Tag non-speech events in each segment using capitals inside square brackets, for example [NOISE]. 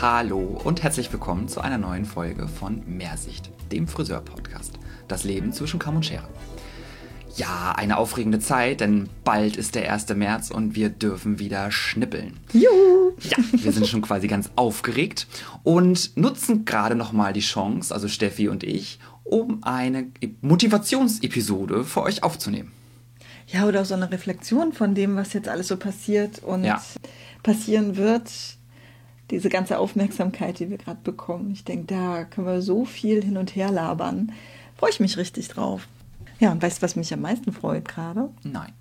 Hallo und herzlich willkommen zu einer neuen Folge von Mehrsicht, dem Friseur-Podcast. Das Leben zwischen Kamm und Schere. Ja, eine aufregende Zeit, denn bald ist der 1. März und wir dürfen wieder schnippeln. Juhu! Ja, wir sind schon quasi ganz aufgeregt und nutzen gerade nochmal die Chance, also Steffi und ich, um eine Motivationsepisode für euch aufzunehmen. Ja, oder auch so eine Reflexion von dem, was jetzt alles so passiert und Ja. Passieren wird. Diese ganze Aufmerksamkeit, die wir gerade bekommen. Ich denke, da können wir so viel hin und her labern. Freue ich mich richtig drauf. Ja, und weißt du, was mich am meisten freut gerade? Nein.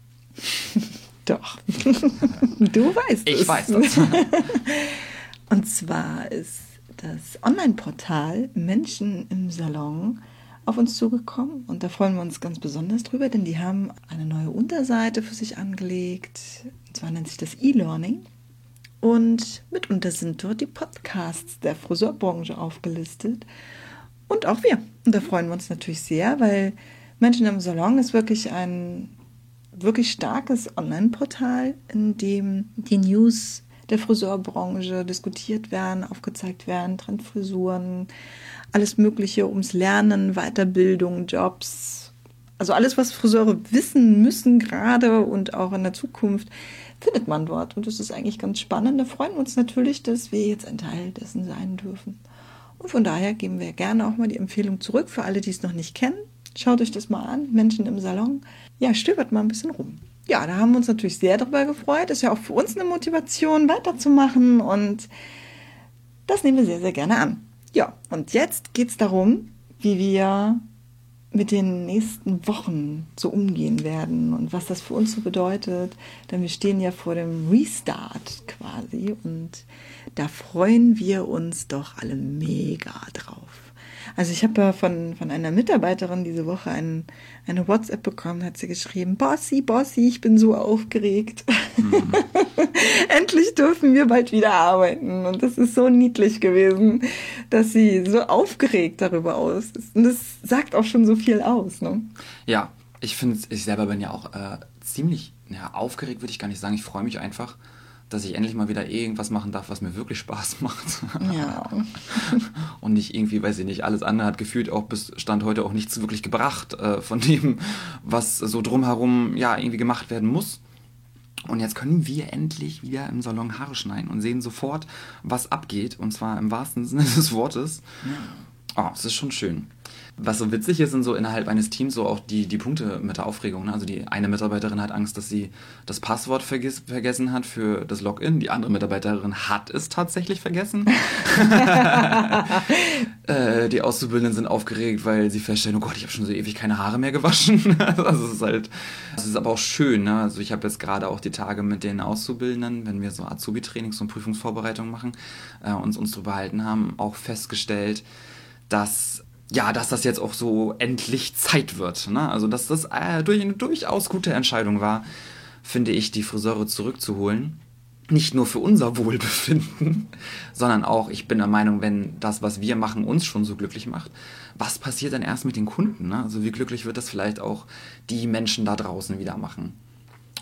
[LAUGHS] Doch. [LAUGHS] du weißt es. Ich weiß das. [LAUGHS] Und zwar ist das Online-Portal Menschen im Salon auf uns zugekommen und da freuen wir uns ganz besonders drüber, denn die haben eine neue Unterseite für sich angelegt. Und zwar nennt sich das E-Learning. Und mitunter sind dort die Podcasts der Friseurbranche aufgelistet. Und auch wir. Und da freuen wir uns natürlich sehr, weil Menschen im Salon ist wirklich ein wirklich starkes Online-Portal, in dem die News der Friseurbranche diskutiert werden, aufgezeigt werden, Trendfrisuren, alles Mögliche ums Lernen, Weiterbildung, Jobs. Also alles, was Friseure wissen müssen gerade und auch in der Zukunft, findet man dort. Und das ist eigentlich ganz spannend. Da freuen wir uns natürlich, dass wir jetzt ein Teil dessen sein dürfen. Und von daher geben wir gerne auch mal die Empfehlung zurück für alle, die es noch nicht kennen. Schaut euch das mal an, Menschen im Salon. Ja, stöbert mal ein bisschen rum. Ja, da haben wir uns natürlich sehr darüber gefreut. Ist ja auch für uns eine Motivation, weiterzumachen. Und das nehmen wir sehr, sehr gerne an. Ja, und jetzt geht es darum, wie wir mit den nächsten Wochen so umgehen werden und was das für uns so bedeutet. Denn wir stehen ja vor dem Restart quasi und da freuen wir uns doch alle mega drauf. Also ich habe von, von einer Mitarbeiterin diese Woche ein, eine WhatsApp bekommen, hat sie geschrieben, Bossy, Bossy, ich bin so aufgeregt. [LAUGHS] Endlich dürfen wir bald wieder arbeiten. Und das ist so niedlich gewesen, dass sie so aufgeregt darüber aus ist. Und das sagt auch schon so viel aus. Ne? Ja, ich finde, ich selber bin ja auch äh, ziemlich ja, aufgeregt, würde ich gar nicht sagen. Ich freue mich einfach, dass ich endlich mal wieder irgendwas machen darf, was mir wirklich Spaß macht. Ja. [LAUGHS] Und nicht irgendwie, weiß ich nicht, alles andere hat gefühlt auch bis Stand heute auch nichts wirklich gebracht äh, von dem, was so drumherum ja irgendwie gemacht werden muss. Und jetzt können wir endlich wieder im Salon Haare schneiden und sehen sofort, was abgeht. Und zwar im wahrsten Sinne [LAUGHS] des Wortes. Oh, es ist schon schön. Was so witzig ist, sind so innerhalb eines Teams so auch die, die Punkte mit der Aufregung. Ne? Also die eine Mitarbeiterin hat Angst, dass sie das Passwort vergiss, vergessen hat für das Login. Die andere Mitarbeiterin hat es tatsächlich vergessen. [LAUGHS] äh, die Auszubildenden sind aufgeregt, weil sie feststellen, oh Gott, ich habe schon so ewig keine Haare mehr gewaschen. [LAUGHS] also es ist halt, es ist aber auch schön. Ne? Also ich habe jetzt gerade auch die Tage mit den Auszubildenden, wenn wir so Azubi-Trainings und Prüfungsvorbereitungen machen, äh, uns, uns drüber halten haben, auch festgestellt, dass ja, dass das jetzt auch so endlich Zeit wird. Ne? Also, dass das äh, durch, eine durchaus gute Entscheidung war, finde ich, die Friseure zurückzuholen. Nicht nur für unser Wohlbefinden, [LAUGHS] sondern auch, ich bin der Meinung, wenn das, was wir machen, uns schon so glücklich macht, was passiert dann erst mit den Kunden? Ne? Also, wie glücklich wird das vielleicht auch die Menschen da draußen wieder machen?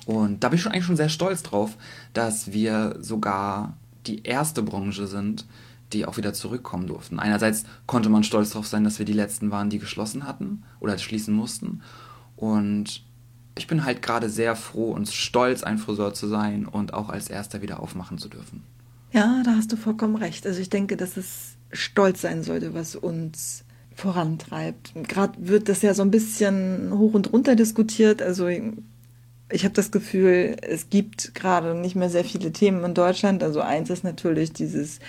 Und da bin ich schon eigentlich schon sehr stolz drauf, dass wir sogar die erste Branche sind, die auch wieder zurückkommen durften. Einerseits konnte man stolz darauf sein, dass wir die letzten waren, die geschlossen hatten oder schließen mussten. Und ich bin halt gerade sehr froh und stolz, ein Friseur zu sein und auch als erster wieder aufmachen zu dürfen. Ja, da hast du vollkommen recht. Also ich denke, dass es stolz sein sollte, was uns vorantreibt. Gerade wird das ja so ein bisschen hoch und runter diskutiert. Also ich habe das Gefühl, es gibt gerade nicht mehr sehr viele Themen in Deutschland. Also eins ist natürlich dieses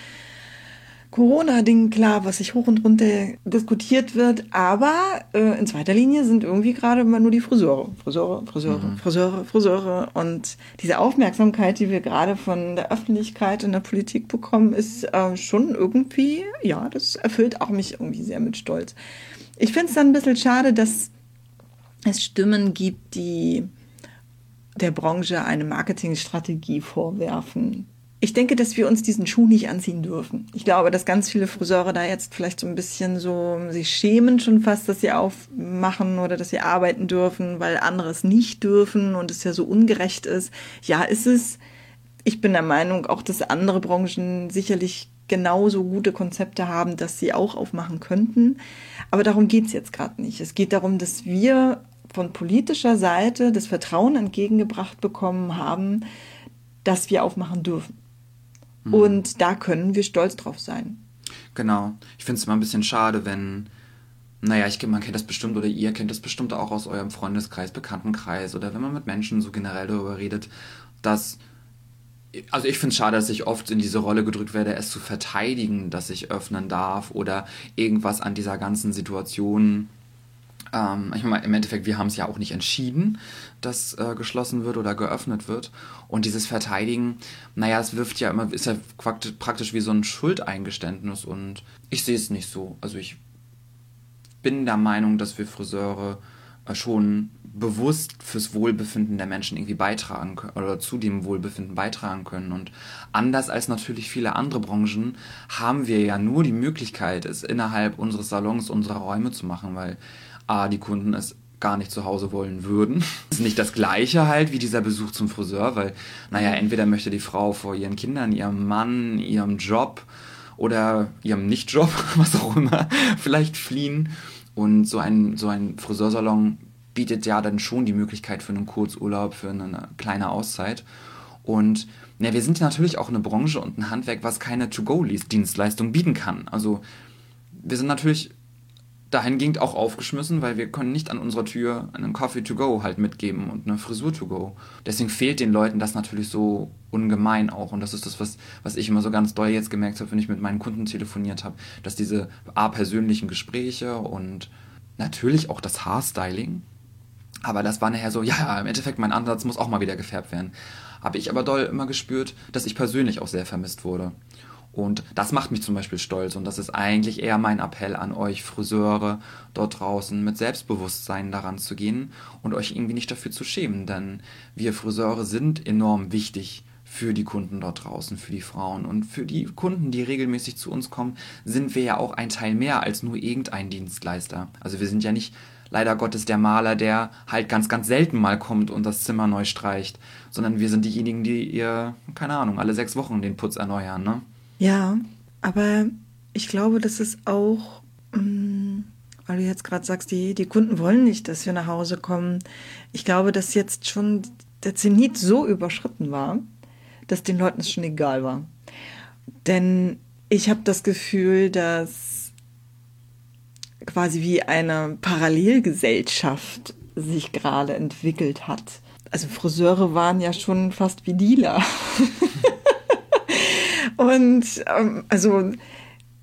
Corona-Ding, klar, was sich hoch und runter diskutiert wird, aber äh, in zweiter Linie sind irgendwie gerade immer nur die Friseure. Friseure, Friseure, Mhm. Friseure, Friseure. Und diese Aufmerksamkeit, die wir gerade von der Öffentlichkeit und der Politik bekommen, ist äh, schon irgendwie, ja, das erfüllt auch mich irgendwie sehr mit Stolz. Ich finde es dann ein bisschen schade, dass es Stimmen gibt, die der Branche eine Marketingstrategie vorwerfen. Ich denke, dass wir uns diesen Schuh nicht anziehen dürfen. Ich glaube, dass ganz viele Friseure da jetzt vielleicht so ein bisschen so sich schämen schon fast, dass sie aufmachen oder dass sie arbeiten dürfen, weil andere es nicht dürfen und es ja so ungerecht ist. Ja, ist es. ich bin der Meinung, auch dass andere Branchen sicherlich genauso gute Konzepte haben, dass sie auch aufmachen könnten. Aber darum geht es jetzt gerade nicht. Es geht darum, dass wir von politischer Seite das Vertrauen entgegengebracht bekommen haben, dass wir aufmachen dürfen. Mhm. Und da können wir stolz drauf sein. Genau. Ich finde es immer ein bisschen schade, wenn, naja, ich, man kennt das bestimmt oder ihr kennt das bestimmt auch aus eurem Freundeskreis, Bekanntenkreis oder wenn man mit Menschen so generell darüber redet, dass also ich finde es schade, dass ich oft in diese Rolle gedrückt werde, es zu verteidigen, dass ich öffnen darf oder irgendwas an dieser ganzen Situation ähm, ich meine, im Endeffekt, wir haben es ja auch nicht entschieden, dass äh, geschlossen wird oder geöffnet wird. Und dieses Verteidigen, naja, es wirft ja immer, ist ja praktisch wie so ein Schuldeingeständnis und ich sehe es nicht so. Also ich bin der Meinung, dass wir Friseure äh, schon bewusst fürs Wohlbefinden der Menschen irgendwie beitragen können oder zu dem Wohlbefinden beitragen können. Und anders als natürlich viele andere Branchen haben wir ja nur die Möglichkeit, es innerhalb unseres Salons, unserer Räume zu machen, weil A, die Kunden es gar nicht zu Hause wollen würden. Das ist nicht das gleiche halt wie dieser Besuch zum Friseur, weil, naja, entweder möchte die Frau vor ihren Kindern, ihrem Mann, ihrem Job oder ihrem Nichtjob, [LAUGHS] was auch immer, vielleicht fliehen. Und so ein, so ein Friseursalon bietet ja dann schon die Möglichkeit für einen Kurzurlaub, für eine kleine Auszeit. Und ja, wir sind natürlich auch eine Branche und ein Handwerk, was keine To-Go-Dienstleistung bieten kann. Also wir sind natürlich dahingehend auch aufgeschmissen, weil wir können nicht an unserer Tür einen Coffee to go halt mitgeben und eine Frisur to go. Deswegen fehlt den Leuten das natürlich so ungemein auch. Und das ist das, was, was ich immer so ganz doll jetzt gemerkt habe, wenn ich mit meinen Kunden telefoniert habe, dass diese A, persönlichen Gespräche und natürlich auch das Haarstyling, aber das war nachher so, ja, im Endeffekt mein Ansatz muss auch mal wieder gefärbt werden. Habe ich aber doll immer gespürt, dass ich persönlich auch sehr vermisst wurde. Und das macht mich zum Beispiel stolz und das ist eigentlich eher mein Appell an euch Friseure dort draußen, mit Selbstbewusstsein daran zu gehen und euch irgendwie nicht dafür zu schämen, denn wir Friseure sind enorm wichtig für die Kunden dort draußen, für die Frauen und für die Kunden, die regelmäßig zu uns kommen, sind wir ja auch ein Teil mehr als nur irgendein Dienstleister. Also wir sind ja nicht leider Gottes der Maler, der halt ganz, ganz selten mal kommt und das Zimmer neu streicht, sondern wir sind diejenigen, die ihr, keine Ahnung, alle sechs Wochen den Putz erneuern, ne? Ja, aber ich glaube, das ist auch, mm, weil du jetzt gerade sagst, die, die Kunden wollen nicht, dass wir nach Hause kommen. Ich glaube, dass jetzt schon der Zenit so überschritten war, dass den Leuten es schon egal war. Denn ich habe das Gefühl, dass quasi wie eine Parallelgesellschaft sich gerade entwickelt hat. Also Friseure waren ja schon fast wie Dealer. [LAUGHS] Und ähm, also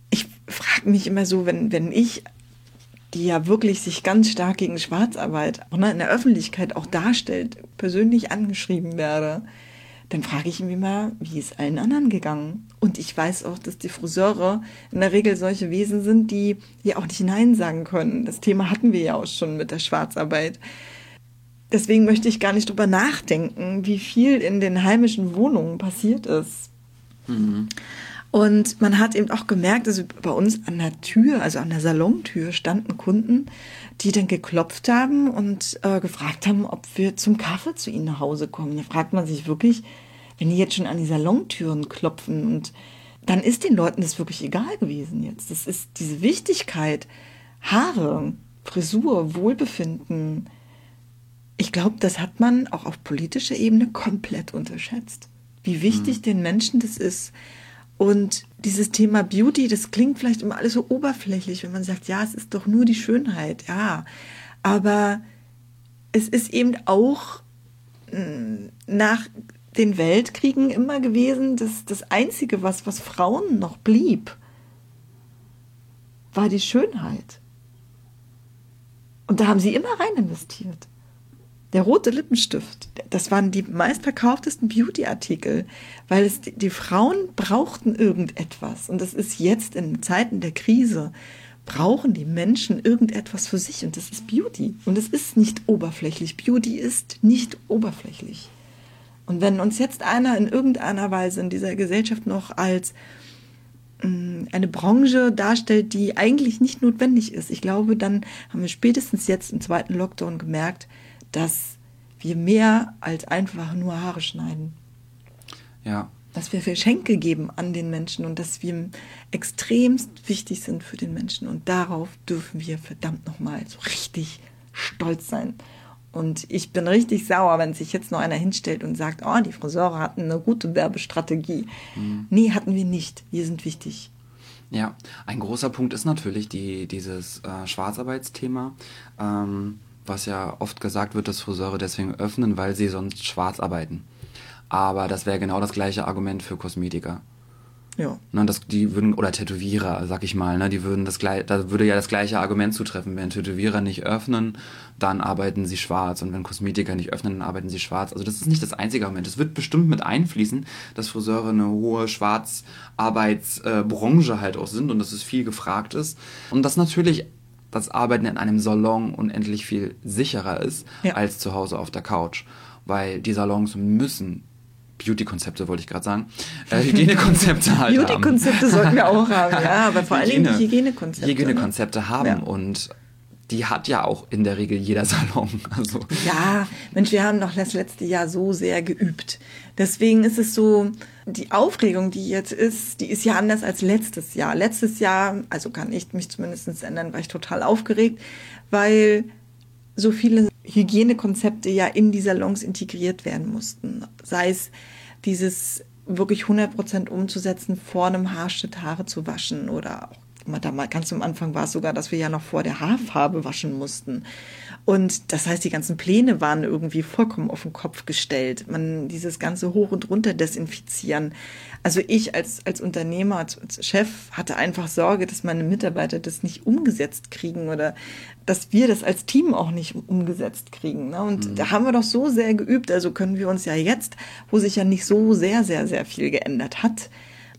ich frage mich immer so, wenn, wenn ich, die ja wirklich sich ganz stark gegen Schwarzarbeit ne, in der Öffentlichkeit auch darstellt, persönlich angeschrieben werde, dann frage ich mich immer, wie ist allen anderen gegangen? Und ich weiß auch, dass die Friseure in der Regel solche Wesen sind, die ja auch nicht Nein sagen können. Das Thema hatten wir ja auch schon mit der Schwarzarbeit. Deswegen möchte ich gar nicht drüber nachdenken, wie viel in den heimischen Wohnungen passiert ist. Mhm. Und man hat eben auch gemerkt, also bei uns an der Tür, also an der Salontür, standen Kunden, die dann geklopft haben und äh, gefragt haben, ob wir zum Kaffee zu ihnen nach Hause kommen. Da fragt man sich wirklich, wenn die jetzt schon an die Salontüren klopfen und dann ist den Leuten das wirklich egal gewesen jetzt. Das ist diese Wichtigkeit, Haare, Frisur, Wohlbefinden. Ich glaube, das hat man auch auf politischer Ebene komplett unterschätzt wie wichtig mhm. den Menschen das ist. Und dieses Thema Beauty, das klingt vielleicht immer alles so oberflächlich, wenn man sagt, ja, es ist doch nur die Schönheit, ja. Aber es ist eben auch mm, nach den Weltkriegen immer gewesen, dass das Einzige, was, was Frauen noch blieb, war die Schönheit. Und da haben sie immer rein investiert. Der rote Lippenstift, das waren die meistverkauftesten Beauty-Artikel, weil es die, die Frauen brauchten irgendetwas. Und das ist jetzt in Zeiten der Krise, brauchen die Menschen irgendetwas für sich und das ist Beauty. Und es ist nicht oberflächlich. Beauty ist nicht oberflächlich. Und wenn uns jetzt einer in irgendeiner Weise in dieser Gesellschaft noch als mm, eine Branche darstellt, die eigentlich nicht notwendig ist, ich glaube, dann haben wir spätestens jetzt im zweiten Lockdown gemerkt, dass wir mehr als einfach nur Haare schneiden. Ja. Dass wir Geschenke geben an den Menschen und dass wir extremst wichtig sind für den Menschen. Und darauf dürfen wir verdammt nochmal so richtig stolz sein. Und ich bin richtig sauer, wenn sich jetzt noch einer hinstellt und sagt, oh, die Friseure hatten eine gute Werbestrategie. Mhm. Nee, hatten wir nicht. Wir sind wichtig. Ja, ein großer Punkt ist natürlich die, dieses äh, Schwarzarbeitsthema, ähm, was ja oft gesagt wird, dass Friseure deswegen öffnen, weil sie sonst schwarz arbeiten. Aber das wäre genau das gleiche Argument für Kosmetiker. Ja. Ne, das, die würden, oder Tätowierer, sag ich mal, ne, die würden das da würde ja das gleiche Argument zutreffen. Wenn Tätowierer nicht öffnen, dann arbeiten sie schwarz. Und wenn Kosmetiker nicht öffnen, dann arbeiten sie schwarz. Also das ist nicht das einzige Argument. Es wird bestimmt mit einfließen, dass Friseure eine hohe Schwarzarbeitsbranche halt auch sind und dass es viel gefragt ist. Und dass natürlich das Arbeiten in einem Salon unendlich viel sicherer ist ja. als zu Hause auf der Couch. Weil die Salons müssen Beauty-Konzepte, wollte ich gerade sagen. Äh, [LAUGHS] Hygienekonzepte halt Beauty-Konzepte sollten wir auch haben, ja, aber vor Hygiene, allem Hygienekonzepte. Hygienekonzepte ne? haben ja. und die hat ja auch in der Regel jeder [LAUGHS] Salon. Also. Ja, Mensch, wir haben doch das letzte Jahr so sehr geübt. Deswegen ist es so, die Aufregung, die jetzt ist, die ist ja anders als letztes Jahr. Letztes Jahr, also kann ich mich zumindest ändern, war ich total aufgeregt, weil so viele Hygienekonzepte ja in die Salons integriert werden mussten. Sei es dieses wirklich 100% umzusetzen, vor einem Haarschnitt Haare zu waschen oder auch ganz am Anfang war es sogar, dass wir ja noch vor der Haarfarbe waschen mussten. Und das heißt, die ganzen Pläne waren irgendwie vollkommen auf den Kopf gestellt. Man dieses ganze hoch und runter desinfizieren. Also ich als, als Unternehmer, als, als Chef hatte einfach Sorge, dass meine Mitarbeiter das nicht umgesetzt kriegen oder dass wir das als Team auch nicht umgesetzt kriegen. Ne? Und mhm. da haben wir doch so sehr geübt. Also können wir uns ja jetzt, wo sich ja nicht so sehr, sehr, sehr viel geändert hat,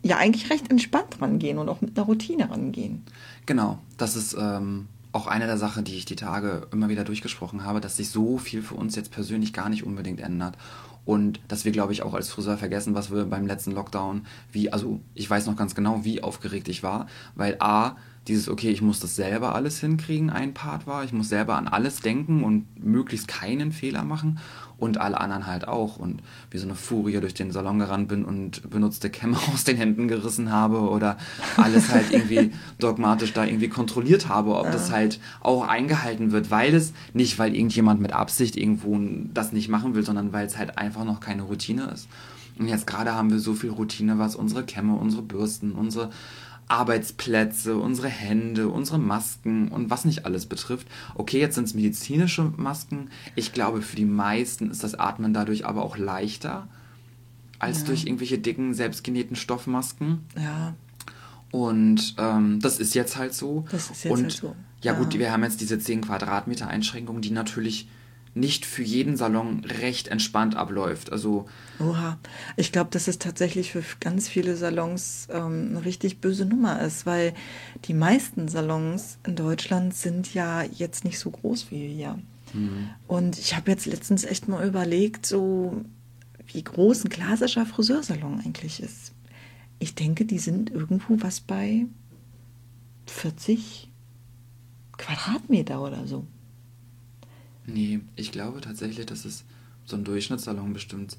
ja eigentlich recht entspannt rangehen und auch mit einer Routine rangehen. Genau, das ist ähm, auch eine der Sachen, die ich die Tage immer wieder durchgesprochen habe, dass sich so viel für uns jetzt persönlich gar nicht unbedingt ändert. Und dass wir, glaube ich, auch als Friseur vergessen, was wir beim letzten Lockdown, wie, also ich weiß noch ganz genau, wie aufgeregt ich war, weil A, dieses, okay, ich muss das selber alles hinkriegen, ein Part war. Ich muss selber an alles denken und möglichst keinen Fehler machen und alle anderen halt auch. Und wie so eine Furie durch den Salon gerannt bin und benutzte Kämme [LAUGHS] aus den Händen gerissen habe oder alles halt irgendwie [LAUGHS] dogmatisch da irgendwie kontrolliert habe, ob ja. das halt auch eingehalten wird, weil es nicht, weil irgendjemand mit Absicht irgendwo das nicht machen will, sondern weil es halt einfach noch keine Routine ist. Und jetzt gerade haben wir so viel Routine, was unsere Kämme, unsere Bürsten, unsere Arbeitsplätze, unsere Hände, unsere Masken und was nicht alles betrifft. Okay, jetzt sind es medizinische Masken. Ich glaube, für die meisten ist das Atmen dadurch aber auch leichter als ja. durch irgendwelche dicken, selbstgenähten Stoffmasken. Ja. Und ähm, das ist jetzt halt so. Das ist jetzt und, halt so. Ja, ja, gut, wir haben jetzt diese 10 Quadratmeter Einschränkung, die natürlich nicht für jeden Salon recht entspannt abläuft. Also Oha, ich glaube, dass es tatsächlich für ganz viele Salons ähm, eine richtig böse Nummer ist, weil die meisten Salons in Deutschland sind ja jetzt nicht so groß wie hier. Mhm. Und ich habe jetzt letztens echt mal überlegt, so wie groß ein klassischer Friseursalon eigentlich ist. Ich denke, die sind irgendwo was bei 40 Quadratmeter oder so. Nee, ich glaube tatsächlich, dass es so ein Durchschnittssalon bestimmt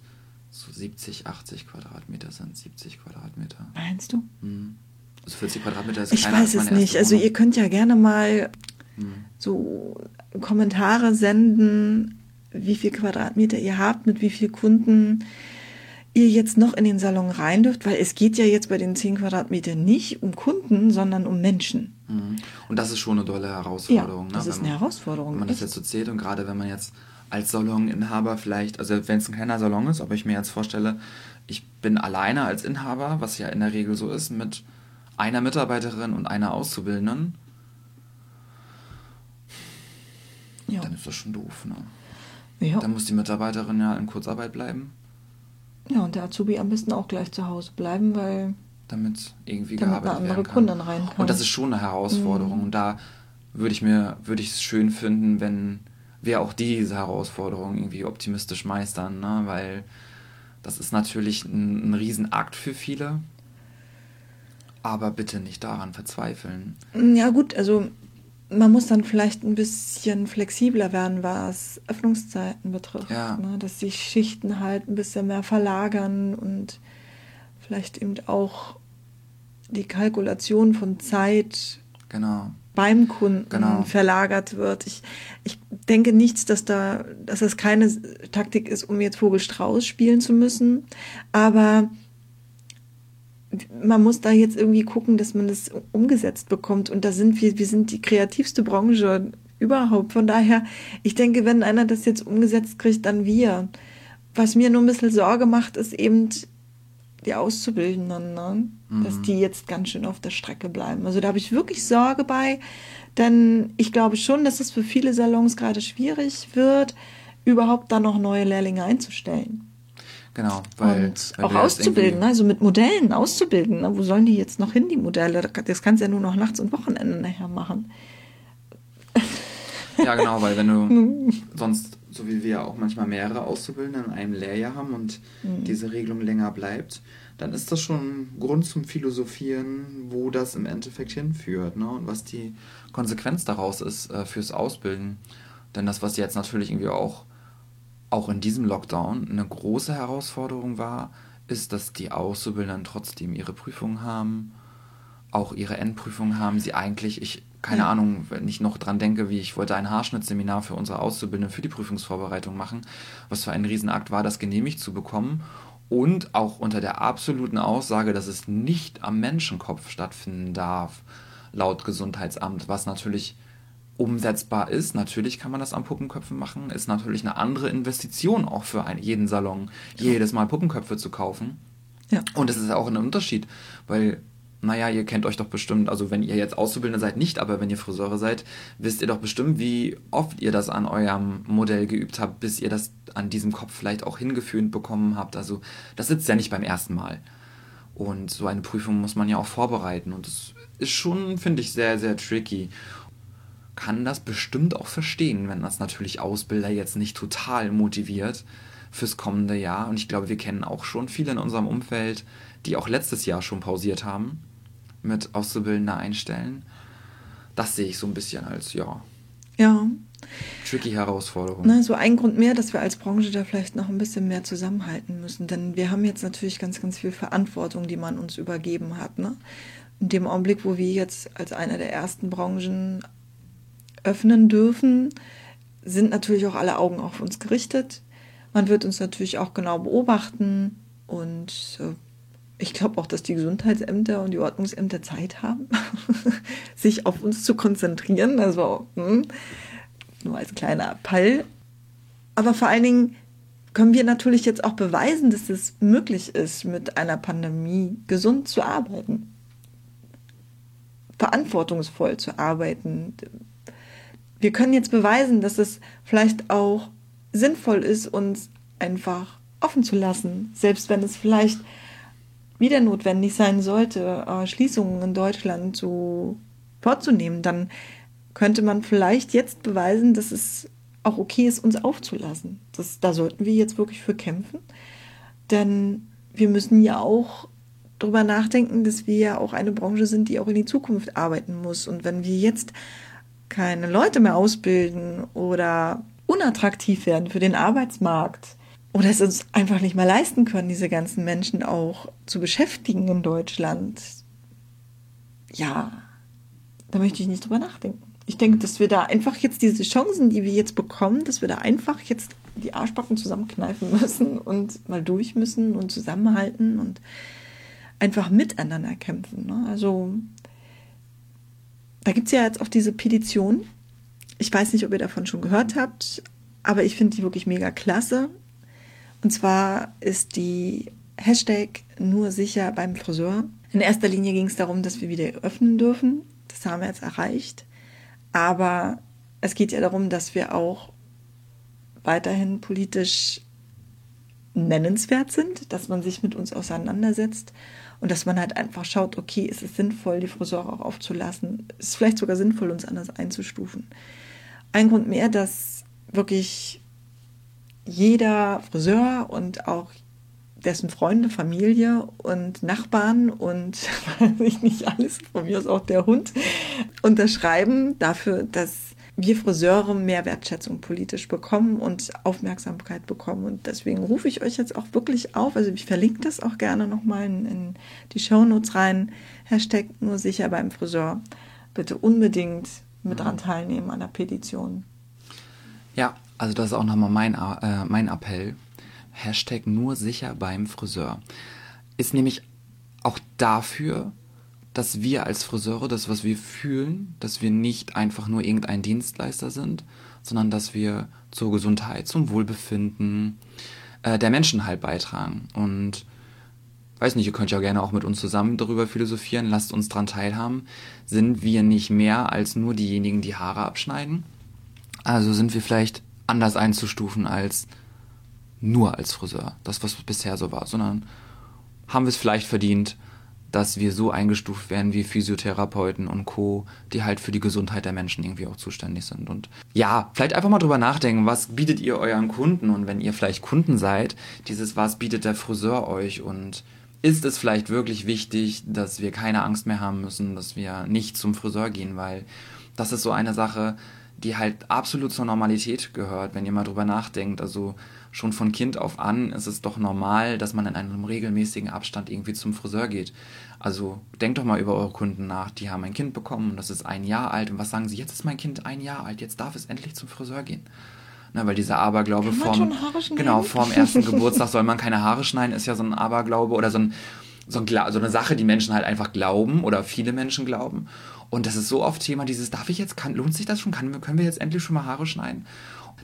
so 70, 80 Quadratmeter sind. 70 Quadratmeter. Meinst du? Hm. Also 40 Quadratmeter ist Ich weiß es nicht. Also ihr könnt ja gerne mal hm. so Kommentare senden, wie viel Quadratmeter ihr habt, mit wie vielen Kunden ihr jetzt noch in den Salon rein dürft, weil es geht ja jetzt bei den 10 Quadratmetern nicht um Kunden, sondern um Menschen. Mhm. Und das ist schon eine tolle Herausforderung. Ja, das ne? ist eine Herausforderung. Wenn man das jetzt so zählt und gerade wenn man jetzt als Saloninhaber vielleicht, also wenn es ein kleiner Salon ist, aber ich mir jetzt vorstelle, ich bin alleine als Inhaber, was ja in der Regel so ist, mit einer Mitarbeiterin und einer Auszubildenden, ja. dann ist das schon doof. Ne? Ja. Dann muss die Mitarbeiterin ja in Kurzarbeit bleiben. Ja, und der Azubi am besten auch gleich zu Hause bleiben, weil. Damit irgendwie damit gearbeitet andere werden kann. Kunden rein kann. Und das ist schon eine Herausforderung. Mhm. Und da würde ich mir, würde ich es schön finden, wenn wir auch diese Herausforderung irgendwie optimistisch meistern, ne? weil das ist natürlich ein, ein Riesenakt für viele. Aber bitte nicht daran verzweifeln. Ja, gut, also man muss dann vielleicht ein bisschen flexibler werden, was Öffnungszeiten betrifft. Ja. Ne? Dass sich Schichten halt ein bisschen mehr verlagern und vielleicht eben auch die Kalkulation von Zeit Genau. beim Kunden Genau. verlagert wird. Ich, ich denke nichts, dass da, dass das keine Taktik ist, um jetzt Vogelstrauß spielen zu müssen. Aber man muss da jetzt irgendwie gucken, dass man das umgesetzt bekommt. Und da sind wir, wir sind die kreativste Branche überhaupt. Von daher, ich denke, wenn einer das jetzt umgesetzt kriegt, dann wir. Was mir nur ein bisschen Sorge macht, ist eben die Auszubildenden, ne? dass die jetzt ganz schön auf der Strecke bleiben. Also da habe ich wirklich Sorge bei, denn ich glaube schon, dass es für viele Salons gerade schwierig wird, überhaupt da noch neue Lehrlinge einzustellen. Genau, weil, und weil auch auszubilden, also mit Modellen auszubilden. Ne? Wo sollen die jetzt noch hin, die Modelle? Das kannst du ja nur noch nachts und Wochenende nachher machen. Ja, genau, weil wenn du [LAUGHS] sonst, so wie wir auch manchmal mehrere Auszubildende in einem Lehrjahr haben und Mhm. diese Regelung länger bleibt, dann ist das schon Grund zum Philosophieren, wo das im Endeffekt hinführt ne? und was die Konsequenz daraus ist äh, fürs Ausbilden. Denn das, was jetzt natürlich irgendwie auch, auch in diesem Lockdown eine große Herausforderung war, ist, dass die Auszubildenden trotzdem ihre Prüfungen haben, auch ihre Endprüfungen haben, sie eigentlich, ich, keine Ja. Ahnung, wenn ich noch dran denke, wie ich wollte ein Haarschnittseminar für unsere Auszubildenden für die Prüfungsvorbereitung machen, was für ein Riesenakt war, das genehmigt zu bekommen und auch unter der absoluten Aussage, dass es nicht am Menschenkopf stattfinden darf, laut Gesundheitsamt, was natürlich umsetzbar ist. Natürlich kann man das am Puppenköpfen machen, ist natürlich eine andere Investition auch für einen, jeden Salon, jedes Mal Puppenköpfe zu kaufen. Ja. Und es ist auch ein Unterschied, weil, naja, ihr kennt euch doch bestimmt, also wenn ihr jetzt Auszubildende seid, nicht, aber wenn ihr Friseure seid, wisst ihr doch bestimmt, wie oft ihr das an eurem Modell geübt habt, bis ihr das an diesem Kopf vielleicht auch hingeführt bekommen habt. Also das sitzt ja nicht beim ersten Mal. Und so eine Prüfung muss man ja auch vorbereiten. Und das ist schon, finde ich, sehr, sehr tricky. Kann das bestimmt auch verstehen, wenn das natürlich Ausbilder jetzt nicht total motiviert fürs kommende Jahr. Und ich glaube, wir kennen auch schon viele in unserem Umfeld, die auch letztes Jahr schon pausiert haben mit Auszubildender einstellen. Das sehe ich so ein bisschen als, ja, Ja, tricky Herausforderung. Na, so ein Grund mehr, dass wir als Branche da vielleicht noch ein bisschen mehr zusammenhalten müssen. Denn wir haben jetzt natürlich ganz, ganz viel Verantwortung, die man uns übergeben hat. Ne? In dem Augenblick, wo wir jetzt als einer der ersten Branchen öffnen dürfen, sind natürlich auch alle Augen auf uns gerichtet. Man wird uns natürlich auch genau beobachten und äh, ich glaube auch, dass die Gesundheitsämter und die Ordnungsämter Zeit haben, [LAUGHS] sich auf uns zu konzentrieren. Also hm, nur als kleiner Appell. Aber vor allen Dingen können wir natürlich jetzt auch beweisen, dass es möglich ist, mit einer Pandemie gesund zu arbeiten, verantwortungsvoll zu arbeiten. Wir können jetzt beweisen, dass es vielleicht auch sinnvoll ist, uns einfach offen zu lassen, selbst wenn es vielleicht wieder notwendig sein sollte, äh, Schließungen in Deutschland zu vorzunehmen, dann könnte man vielleicht jetzt beweisen, dass es auch okay ist, uns aufzulassen. Das, da sollten wir jetzt wirklich für kämpfen, denn wir müssen ja auch darüber nachdenken, dass wir ja auch eine Branche sind, die auch in die Zukunft arbeiten muss. Und wenn wir jetzt keine Leute mehr ausbilden oder unattraktiv werden für den Arbeitsmarkt oder es uns einfach nicht mehr leisten können, diese ganzen Menschen auch zu beschäftigen in Deutschland, ja, da möchte ich nicht drüber nachdenken. Ich denke, dass wir da einfach jetzt diese Chancen, die wir jetzt bekommen, dass wir da einfach jetzt die Arschbacken zusammenkneifen müssen und mal durch müssen und zusammenhalten und einfach miteinander kämpfen. Ne? Also da gibt es ja jetzt auch diese Petition. Ich weiß nicht, ob ihr davon schon gehört habt, aber ich finde die wirklich mega klasse. Und zwar ist die Hashtag nur sicher beim Friseur. In erster Linie ging es darum, dass wir wieder öffnen dürfen. Das haben wir jetzt erreicht. Aber es geht ja darum, dass wir auch weiterhin politisch nennenswert sind, dass man sich mit uns auseinandersetzt und dass man halt einfach schaut, okay, ist es sinnvoll, die Friseure auch aufzulassen? Ist es vielleicht sogar sinnvoll, uns anders einzustufen? Ein Grund mehr, dass wirklich jeder Friseur und auch dessen Freunde, Familie und Nachbarn und [LAUGHS] weiß ich nicht alles, von mir aus auch der Hund, unterschreiben dafür, dass wir Friseure mehr Wertschätzung politisch bekommen und Aufmerksamkeit bekommen. Und deswegen rufe ich euch jetzt auch wirklich auf. Also ich verlinke das auch gerne nochmal in, in die Shownotes rein. Hashtag nur sicher beim Friseur. Bitte unbedingt mit dran teilnehmen an der Petition. Ja, also das ist auch nochmal mein, äh, mein Appell. Hashtag nur sicher beim Friseur. Ist nämlich auch dafür, dass wir als Friseure das, was wir fühlen, dass wir nicht einfach nur irgendein Dienstleister sind, sondern dass wir zur Gesundheit, zum Wohlbefinden äh, der Menschen halt beitragen. Und weiß nicht, ihr könnt ja gerne auch mit uns zusammen darüber philosophieren, lasst uns daran teilhaben. Sind wir nicht mehr als nur diejenigen, die Haare abschneiden? Also sind wir vielleicht anders einzustufen als nur als Friseur, das was bisher so war, sondern haben wir es vielleicht verdient, dass wir so eingestuft werden wie Physiotherapeuten und Co., die halt für die Gesundheit der Menschen irgendwie auch zuständig sind. Und ja, vielleicht einfach mal drüber nachdenken, was bietet ihr euren Kunden? Und wenn ihr vielleicht Kunden seid, dieses was bietet der Friseur euch? Und ist es vielleicht wirklich wichtig, dass wir keine Angst mehr haben müssen, dass wir nicht zum Friseur gehen? Weil das ist so eine Sache, die halt absolut zur Normalität gehört, wenn ihr mal drüber nachdenkt. Also schon von Kind auf an ist es doch normal, dass man in einem regelmäßigen Abstand irgendwie zum Friseur geht. Also denkt doch mal über eure Kunden nach. Die haben ein Kind bekommen und das ist ein Jahr alt. Und was sagen sie? Jetzt ist mein Kind ein Jahr alt, jetzt darf es endlich zum Friseur gehen. Na, weil dieser Aberglaube vorm, genau, vorm ersten [LAUGHS] Geburtstag soll man keine Haare schneiden, ist ja so ein Aberglaube oder so, ein, so, ein, so eine Sache, die Menschen halt einfach glauben oder viele Menschen glauben. Und das ist so oft Thema, dieses, darf ich jetzt, kann, lohnt sich das schon? Kann, können wir jetzt endlich schon mal Haare schneiden?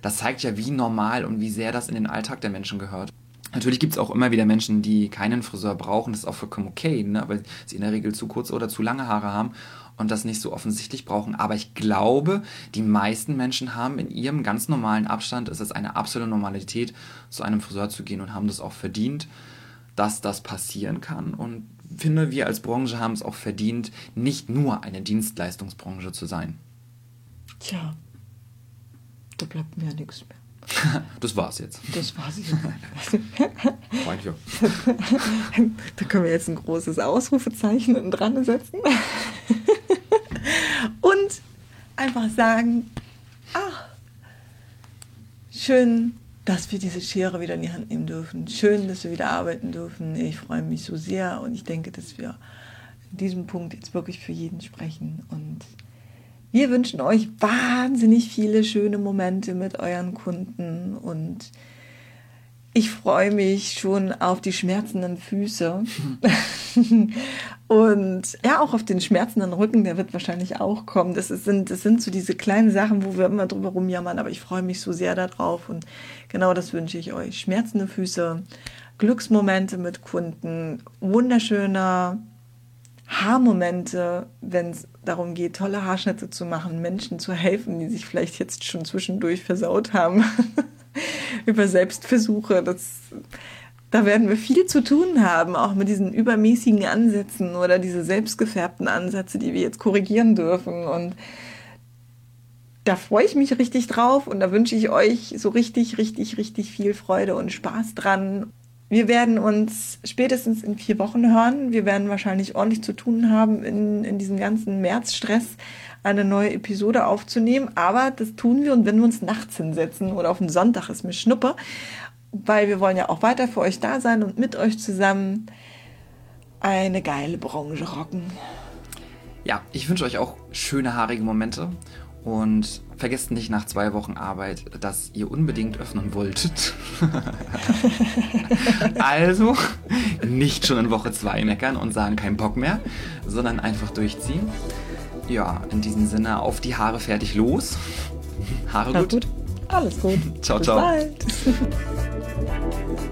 Das zeigt ja, wie normal und wie sehr das in den Alltag der Menschen gehört. Natürlich gibt es auch immer wieder Menschen, die keinen Friseur brauchen. Das ist auch vollkommen okay, ne? weil sie in der Regel zu kurze oder zu lange Haare haben und das nicht so offensichtlich brauchen. Aber ich glaube, die meisten Menschen haben in ihrem ganz normalen Abstand, es ist eine absolute Normalität, zu einem Friseur zu gehen und haben das auch verdient, dass das passieren kann. Und finde, wir als Branche haben es auch verdient, nicht nur eine Dienstleistungsbranche zu sein. Tja, da bleibt mir ja nichts mehr. [LAUGHS] Das war's jetzt. Das war's jetzt. [LAUGHS] [LAUGHS] da können wir jetzt ein großes Ausrufezeichen dran setzen. Und einfach sagen, ach, schön, dass wir diese Schere wieder in die Hand nehmen dürfen. Schön, dass wir wieder arbeiten dürfen. Ich freue mich so sehr und ich denke, dass wir in diesem Punkt jetzt wirklich für jeden sprechen. Und wir wünschen euch wahnsinnig viele schöne Momente mit euren Kunden und ich freue mich schon auf die schmerzenden Füße [LAUGHS] und ja, auch auf den schmerzenden Rücken, der wird wahrscheinlich auch kommen. Das, sind, das sind so diese kleinen Sachen, wo wir immer drüber rumjammern, aber ich freue mich so sehr darauf und genau das wünsche ich euch. Schmerzende Füße, Glücksmomente mit Kunden, wunderschöner Haarmomente, wenn es darum geht, tolle Haarschnitte zu machen, Menschen zu helfen, die sich vielleicht jetzt schon zwischendurch versaut haben. [LAUGHS] [LAUGHS] über Selbstversuche. Das, da werden wir viel zu tun haben, auch mit diesen übermäßigen Ansätzen oder diese selbstgefärbten Ansätze, die wir jetzt korrigieren dürfen. Und da freue ich mich richtig drauf und da wünsche ich euch so richtig, richtig, richtig viel Freude und Spaß dran. Wir werden uns spätestens in vier Wochen hören. Wir werden wahrscheinlich ordentlich zu tun haben in, in diesem ganzen Märzstress eine neue Episode aufzunehmen. Aber das tun wir und wenn wir uns nachts hinsetzen oder auf den Sonntag ist mir Schnuppe, weil wir wollen ja auch weiter für euch da sein und mit euch zusammen eine geile Branche rocken. Ja, ich wünsche euch auch schöne haarige Momente und vergesst nicht nach zwei Wochen Arbeit, dass ihr unbedingt öffnen wolltet. [LAUGHS] also nicht schon in Woche zwei meckern und sagen kein Bock mehr, sondern einfach durchziehen. Ja, in diesem Sinne auf die Haare fertig los. Haare gut. gut. Alles gut. ciao, Bis ciao. Bald. [LAUGHS]